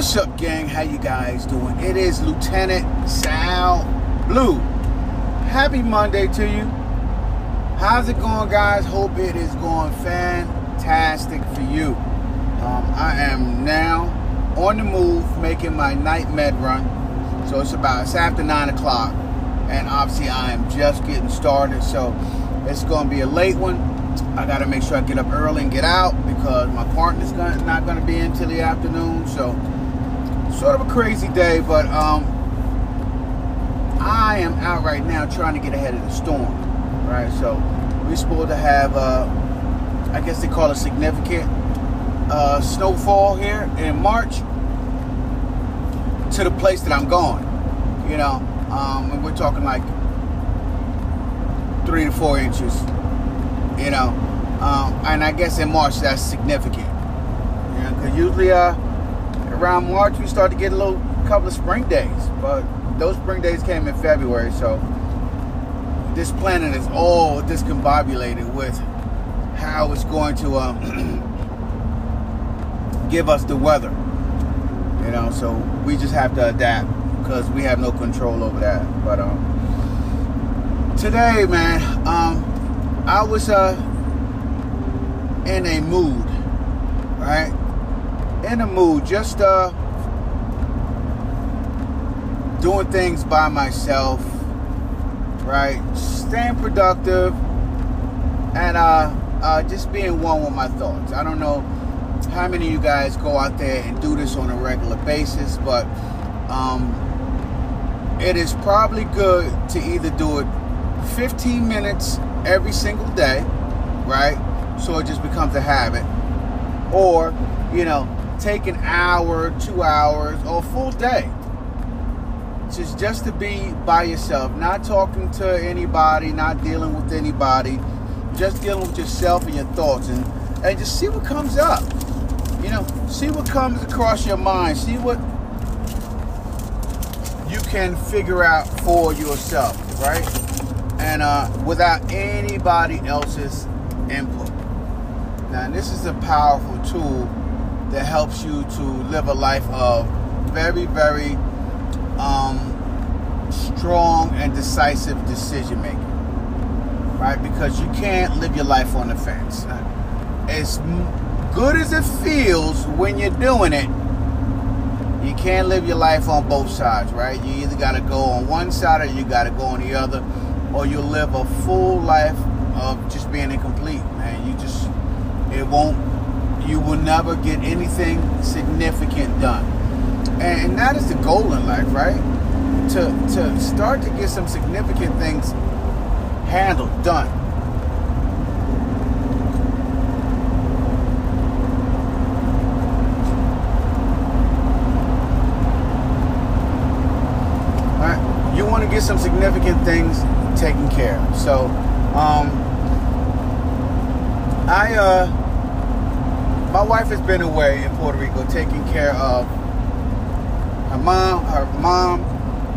What's up, gang? How you guys doing? It is Lieutenant Sal Blue. Happy Monday to you. How's it going, guys? Hope it is going fantastic for you. Um, I am now on the move, making my night med run. So it's about it's after nine o'clock, and obviously I am just getting started. So it's going to be a late one. I got to make sure I get up early and get out because my partner's not going to be in till the afternoon. So sort of a crazy day, but um, I am out right now trying to get ahead of the storm. Right, so we're supposed to have, uh, I guess they call it significant uh, snowfall here in March to the place that I'm going. You know, um, and we're talking like three to four inches. You know, um, and I guess in March that's significant. Know, because usually uh, around March we start to get a little couple of spring days, but those spring days came in February, so this planet is all discombobulated with how it's going to um, give us the weather. You know, so we just have to adapt because we have no control over that. But um, today, man, um, I was uh, in a mood, right? In a mood, just uh, doing things by myself, right? Staying productive and uh, uh, just being one with my thoughts. I don't know how many of you guys go out there and do this on a regular basis, but um, it is probably good to either do it 15 minutes every single day, right? So it just becomes a habit, or you know, take an hour, two hours, or a full day. Just just to be by yourself, not talking to anybody, not dealing with anybody, just dealing with yourself and your thoughts, and and just see what comes up. You know, see what comes across your mind. See what you can figure out for yourself, right? And uh, without anybody else's input. Now, this is a powerful tool that helps you to live a life of very, very um, strong and decisive decision making, right? Because you can't live your life on the fence. As good as it feels when you're doing it, you can't live your life on both sides, right? You either got to go on one side or you got to go on the other, or you'll live a full life of just being incomplete, man. You just, it won't, you will never get anything significant done. And, that is the goal in life, right? To, to start to get some significant things handled, done. you want to get some significant things taken care of. So, um, I, uh, my wife has been away in Puerto Rico taking care of her mom, her mom,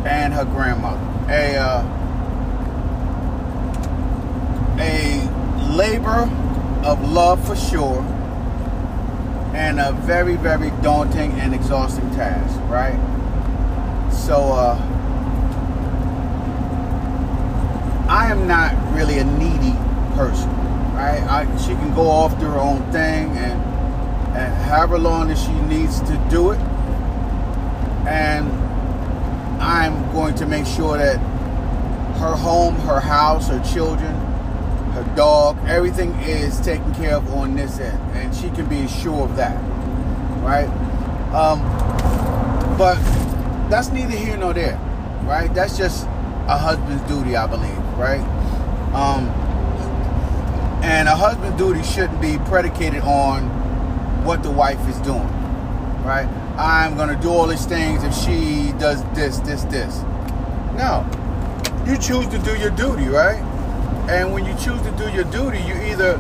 and her grandmother. A, uh, a labor of love for sure, and a very, very daunting and exhausting task, right? So, uh, I am not really a needy person, right? I, she can go off do her own thing and, and however long as she needs to do it. And I'm going to make sure that her home, her house, her children, her dog, everything is taken care of on this end. And she can be sure of that, right? Um, but that's neither here nor there, right? That's just a husband's duty, I believe, right? Um, and a husband's duty shouldn't be predicated on what the wife is doing, right? I'm gonna do all these things if she does this, this, this. No, you choose to do your duty, right? And when you choose to do your duty, you either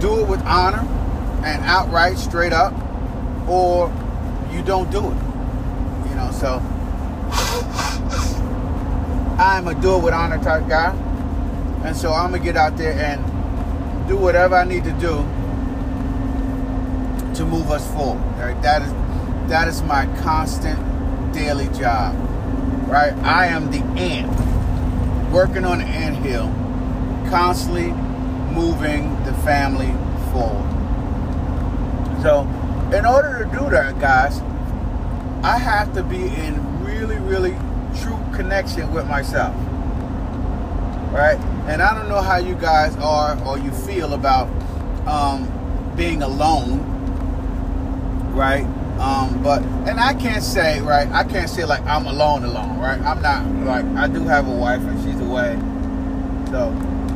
do it with honor and outright, straight up, or you don't do it. You know, so I'm a do it with honor type guy. And so I'm gonna get out there and do whatever I need to do to move us forward. Right? That is that is my constant daily job. Right? I am the ant working on the ant hill, constantly moving the family forward. So, in order to do that, guys, I have to be in really, really true connection with myself. Right? And I don't know how you guys are or you feel about um, being alone, right? Um, but and I can't say right. I can't say like I'm alone, alone, right? I'm not like I do have a wife and she's away, so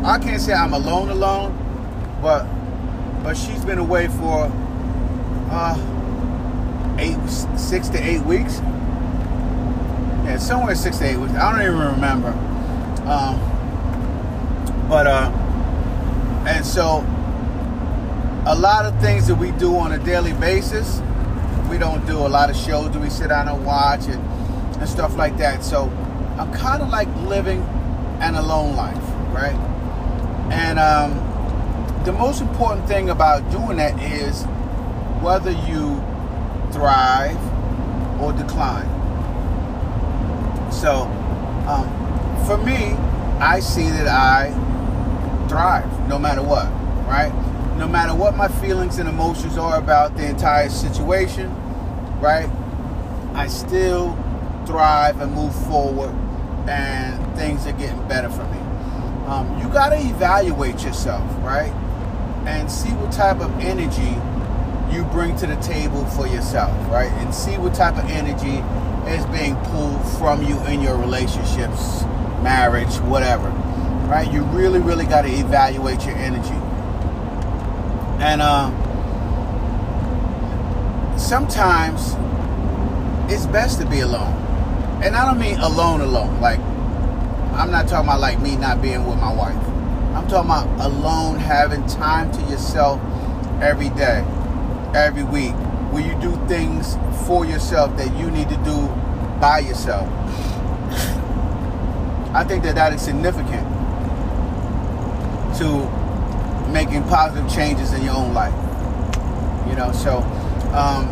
I can't say I'm alone, alone. But but she's been away for uh eight, six to eight weeks. Yeah, somewhere six to eight weeks. I don't even remember. Um, but uh, and so a lot of things that we do on a daily basis, we don't do a lot of shows that we sit down and watch and, and stuff like that. So I'm kind of like living an alone life, right? And um, the most important thing about doing that is whether you thrive or decline. So um, for me, I see that I thrive no matter what, right? no matter what my feelings and emotions are about the entire situation, right? I still thrive and move forward, and things are getting better for me. Um, you got to evaluate yourself, right? And see what type of energy you bring to the table for yourself, right? And see what type of energy is being pulled from you in your relationships, marriage, whatever, right? You really, really got to evaluate your energy. And uh, sometimes it's best to be alone. And I don't mean alone, alone. Like, I'm not talking about like me not being with my wife. I'm talking about alone, having time to yourself every day, every week, where you do things for yourself that you need to do by yourself. I think that that is significant to making positive changes in your own life. You know, so um,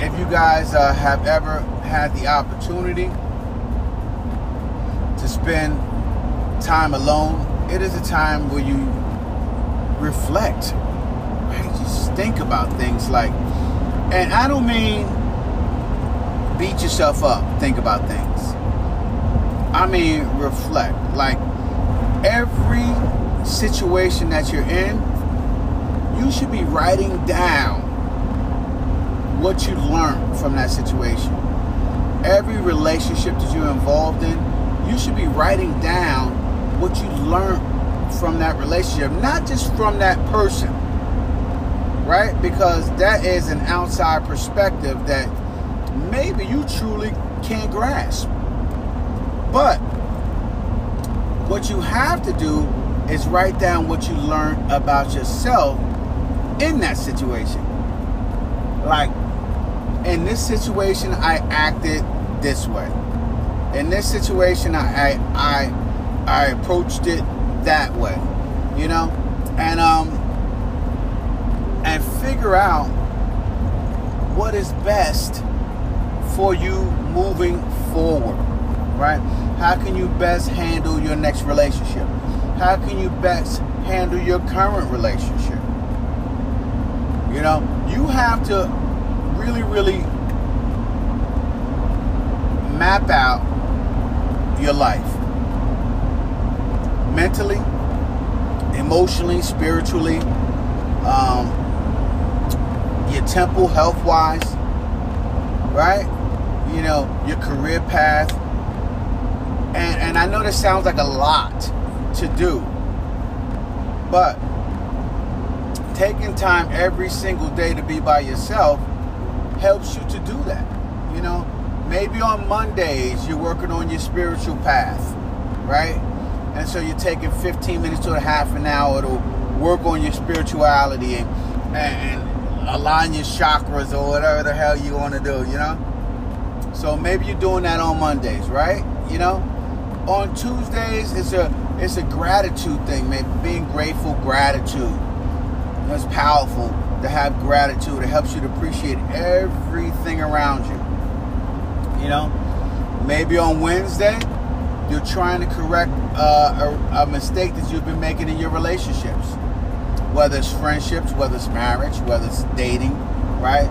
if you guys uh, have ever had the opportunity to spend time alone, it is a time where you reflect, right? Just think about things like, and I don't mean beat yourself up, think about things. I mean reflect. Like every situation that you're in, you should be writing down what you learned from that situation. Every relationship that you're involved in, you should be writing down what you learned from that relationship, not just from that person, right? Because that is an outside perspective that maybe you truly can't grasp. But what you have to do is write down what you learned about yourself in that situation. Like, in this situation, I acted this way. In this situation, I I I, approached it that way. You know, and um and figure out what is best for you moving forward. Right? How can you best handle your next relationship? how can you best handle your current relationship? You know, you have to really, really map out your life mentally, emotionally, spiritually, um, your temple health wise, right? You know, your career path. And, and I know this sounds like a lot to do. But taking time every single day to be by yourself helps you to do that. You know, maybe on Mondays you're working on your spiritual path, right? And so you're taking 15 minutes to a half an hour to work on your spirituality and, and, align your chakras or whatever the hell you want to do, you know? So maybe you're doing that on Mondays, right? You know? On Tuesdays, it's a it's a gratitude thing, man. Being grateful, gratitude. That's powerful. To have gratitude. It helps you to appreciate everything around you. You know, maybe on Wednesday, you're trying to correct uh, a, a mistake that you've been making in your relationships, whether it's friendships, whether it's marriage, whether it's dating, right?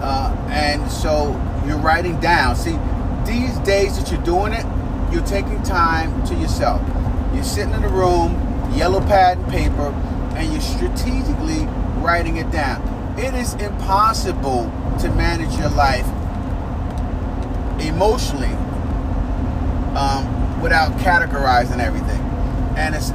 Uh, and so you're writing down. See, these days that you're doing it, you're taking time to yourself. You're sitting in a room, yellow pad and paper, and you're strategically writing it down. It is impossible to manage your life emotionally um, without categorizing everything. And it's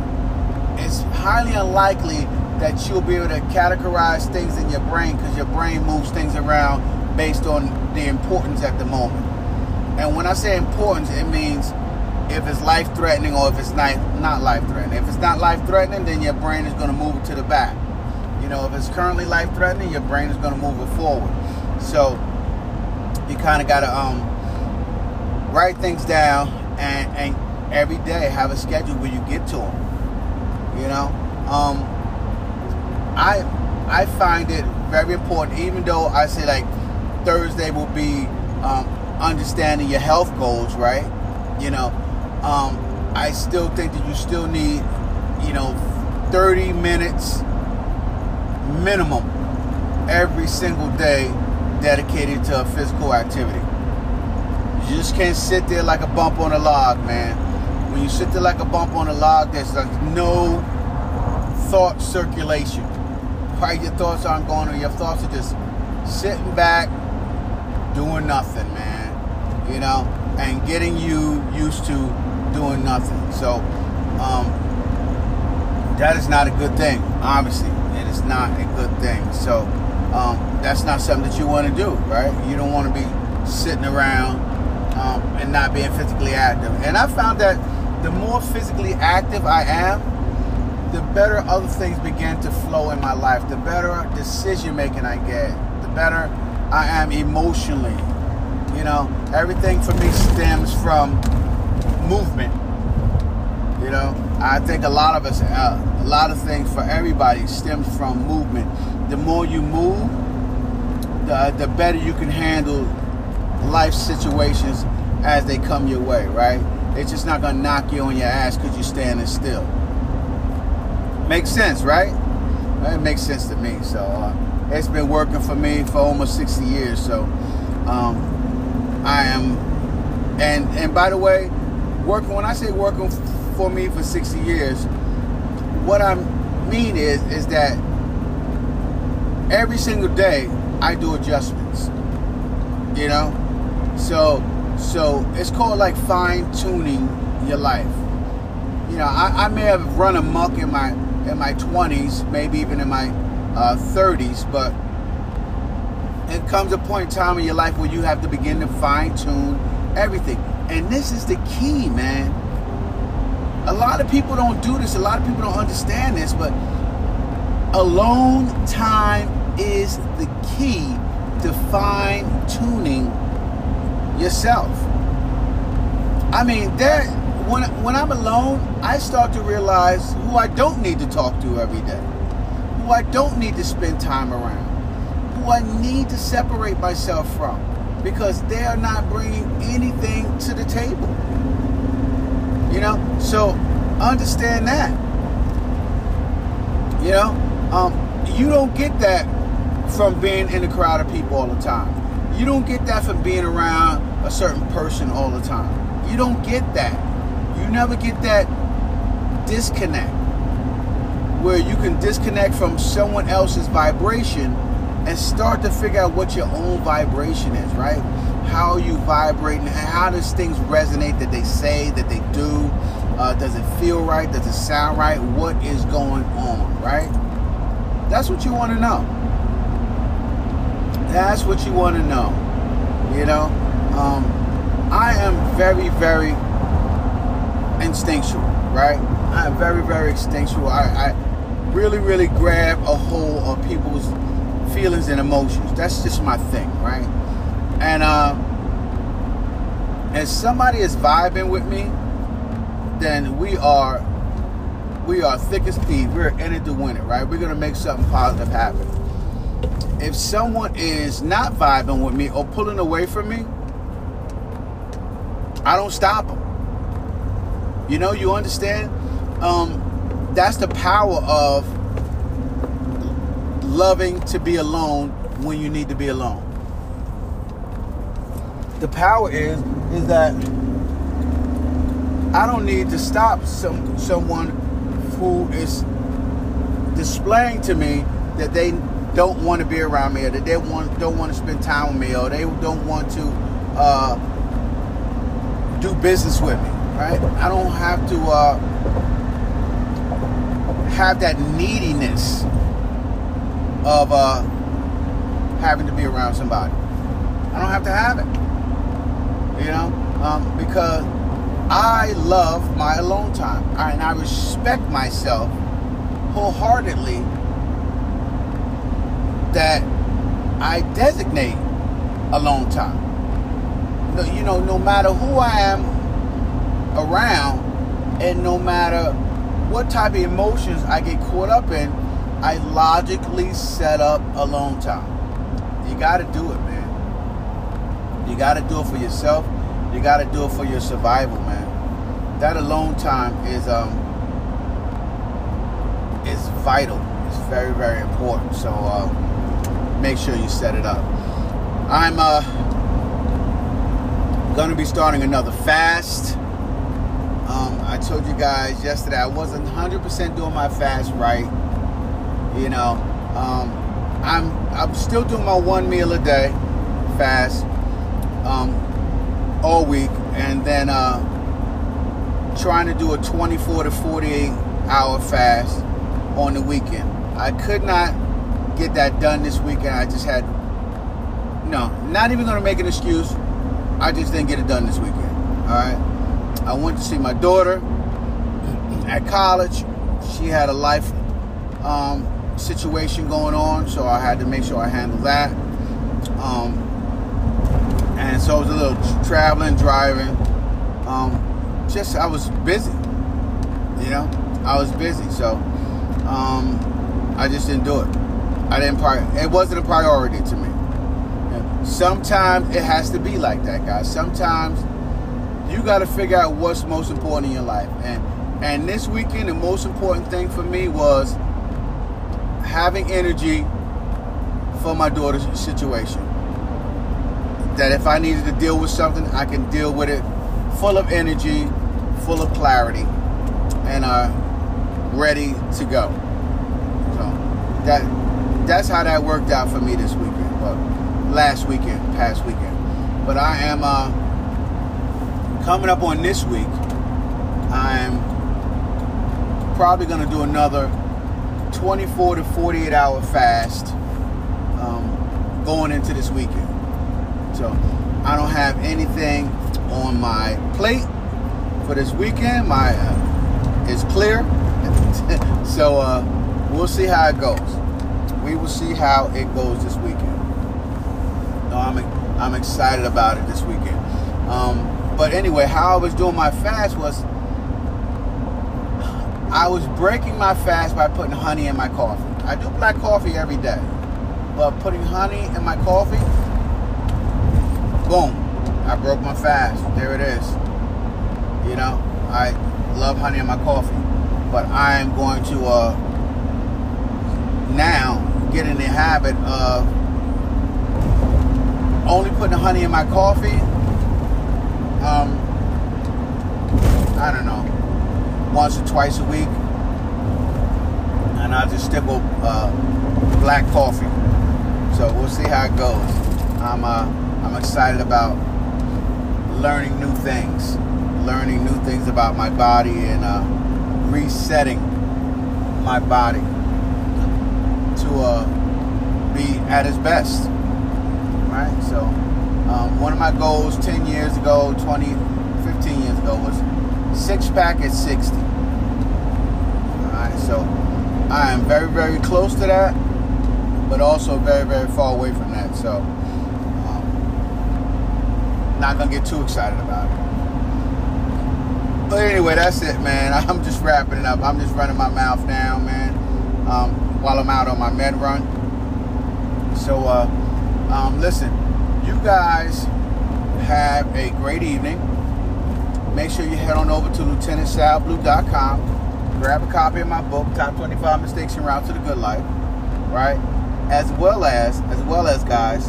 it's highly unlikely that you'll be able to categorize things in your brain because your brain moves things around based on the importance at the moment. And when I say importance, it means if it's life threatening or if it's not not life threatening. If it's not life threatening, then your brain is going to move it to the back. Know, if it's currently life threatening, your brain is going to move it forward. So you kind of got to um, write things down and, and every day have a schedule where you get to them. You know, um, I I find it very important, even though I say like Thursday will be um, understanding your health goals, right? You know, um, I still think that you still need, you know, 30 minutes minimum every single day dedicated to a physical activity. You just can't sit there like a bump on a log, man. When you sit there like a bump on a log, there's like no thought circulation. Right? Your thoughts aren't going on. Your thoughts are just sitting back, doing nothing, man. You know, and getting you used to doing nothing. So, um, that is not a good thing, obviously. Is not a good thing. So, um, that's not something that you want to do, right? You don't want to be sitting around um, and not being physically active. And I found that the more physically active I am, the better other things begin to flow in my life, the better decision making I get, the better I am emotionally. You know, everything for me stems from movement. You know, I think a lot of us, uh, a lot of things for everybody stems from movement. The more you move, the, the better you can handle life situations as they come your way, right? It's just not gonna knock you on your ass because you're standing still. Makes sense, right? It makes sense to me. So uh, it's been working for me for almost 60 years. So um, I am, and and by the way, working. When I say working for me for 60 years, what I mean is is that every single day I do adjustments. You know, so so it's called like fine tuning your life. You know, I, I may have run amok in my in my 20s, maybe even in my uh, 30s, but it comes a point in time in your life where you have to begin to fine tune everything. And this is the key, man. A lot of people don't do this. A lot of people don't understand this, but alone time is the key to fine tuning yourself. I mean, there when when I'm alone, I start to realize who I don't need to talk to every day, who I don't need to spend time around, who I need to separate myself from, because they are not bringing anything to the table. You know, so understand that. You know, um, you don't get that from being in a crowd of people all the time. You don't get that from being around a certain person all the time. You don't get that. You never get that disconnect where you can disconnect from someone else's vibration and start to figure out what your own vibration is, right? How you vibrating? How does things resonate that they say, that they do? Uh, does it feel right? Does it sound right? What is going on, right? That's what you want to know. That's what you want to know. You know, um, I am very, very instinctual, right? I am very, very instinctual. I, I really, really grab a hold of people's feelings and emotions. That's just my thing, right? And uh, and somebody is vibing with me, then we are we are thick as thieves. We're in it to win it, right? We're gonna make something positive happen. if someone is not vibing with me or pulling away from me, I don't stop them. You know, you understand? Um, that's the power of loving to be alone when you need to be alone. The power is is that I don't need to stop some someone who is displaying to me that they don't want to be around me or that they want don't want to spend time with me or they don't want to uh, do business with me right? I don't have to uh, have that neediness of uh, having to be around somebody. I don't have to have it you know um, because i love my alone time and i respect myself wholeheartedly that I designate alone time. You know, no matter who I am around, and no matter what type of emotions I get caught up in, I logically set up alone time. You got to do it, man. You got to do it for yourself. You got to do it for your survival, man. That alone time is um is vital. It's very very important. So. Uh, make sure you set it up. I'm uh, to be starting another fast. Um, I told you guys yesterday I wasn't 100% doing my fast right. You know, um, I'm I'm still doing my one meal a day fast um, all week, and then uh, trying to do a 24 to 48 hour fast on the weekend. I could not get that done this weekend. I just had no, not even gonna make an excuse. I just didn't get it done this weekend. All right. I went to see my daughter at college. She had a life um, situation going on, so I had to make sure I handled that. Um, and so it was a little traveling, driving. Um, just I was busy. You know, I was busy, so um, I just didn't do it. I didn't pri- it wasn't a priority to me. Sometimes it has to be like that, guys. Sometimes you got to figure out what's most important in your life. And and this weekend, the most important thing for me was having energy for my daughter's situation. That if I needed to deal with something, I can deal with it full of energy, full of clarity, and uh, ready to go. So that that's how that worked out for me this weekend. Well, last weekend, past weekend. But I am uh, coming up on this week. I'm probably going to do another 24 to 48 hour fast um, going into this weekend. So I don't have anything on my plate for this weekend. My uh, is clear. so uh, we'll see how it goes we will see how it goes this weekend. No, I'm I'm excited about it this weekend. Um, but anyway, how I was doing my fast was I was breaking my fast by putting honey in my coffee. I do black coffee every day, but putting honey in my coffee, boom, I broke my fast. There it is. You know, I love honey in my coffee, but I am going to uh, now get in the habit of only putting honey in my coffee. Um, I don't know, once or twice a week, and I'll just stick with uh, black coffee. So we'll see how it goes. I'm uh, I'm excited about learning new things, learning new things about my body, and uh, resetting my body to uh, be at its best. Right? So, um, one of my goals 10 years ago, 20, 15 years ago was six pack at 60. Alright, so I am very, very close to that, but also very, very far away from that. So, not gonna get too excited about it. But anyway, that's it, man. I'm just wrapping it up. I'm just running my mouth down, man. Um, while I'm out on my med run. So, uh, um, listen, you guys have a great evening. Make sure you head on over to lieutenantsalblue.com. Grab a copy of my book, Top 25 Mistakes en Route to the Good Life, right? As well as, as well as, guys,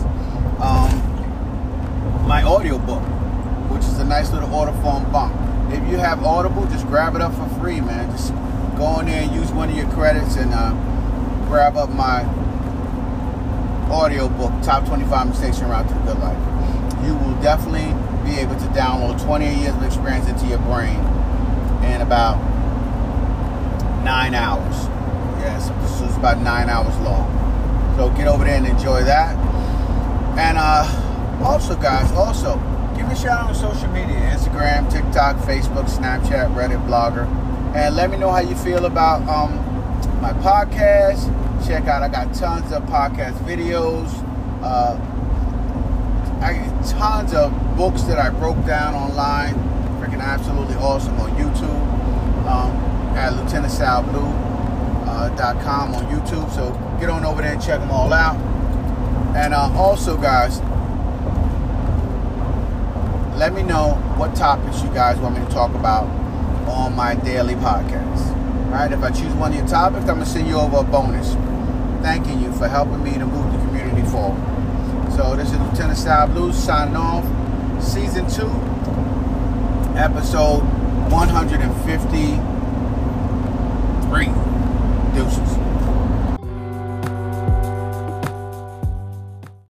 um, my audio book, which is a nice little auto form bump. If you have Audible, just grab it up for free, man. Just go in there and use one of your credits and uh, grab up my audio book, Top 25 Mistakes en Route to Good Life. You will definitely be able to download 20 years of experience into your brain in about nine hours. Yes, is about nine hours long. So get over there and enjoy that. And uh, also, guys, also give me a shout out on social media: Instagram, TikTok, Facebook, Snapchat, Reddit, Blogger, and let me know how you feel about um, my podcast. Check out, I got tons of podcast videos. Uh, I got tons of books that I broke down online. Freaking absolutely awesome on YouTube. Um, at lieutenantsalblue.com uh, on YouTube. So get on over there and check them all out. And uh, also, guys, let me know what topics you guys want me to talk about on my daily podcast. All right, if I choose one of your topics, I'm gonna send you over a bonus, thanking you for helping me to move the community forward. So this is Lieutenant Sal Blues signing off, season two, episode 153. Deuces.